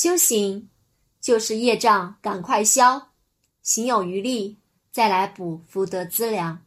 修行就是业障赶快消行有余力再来补福德资粮。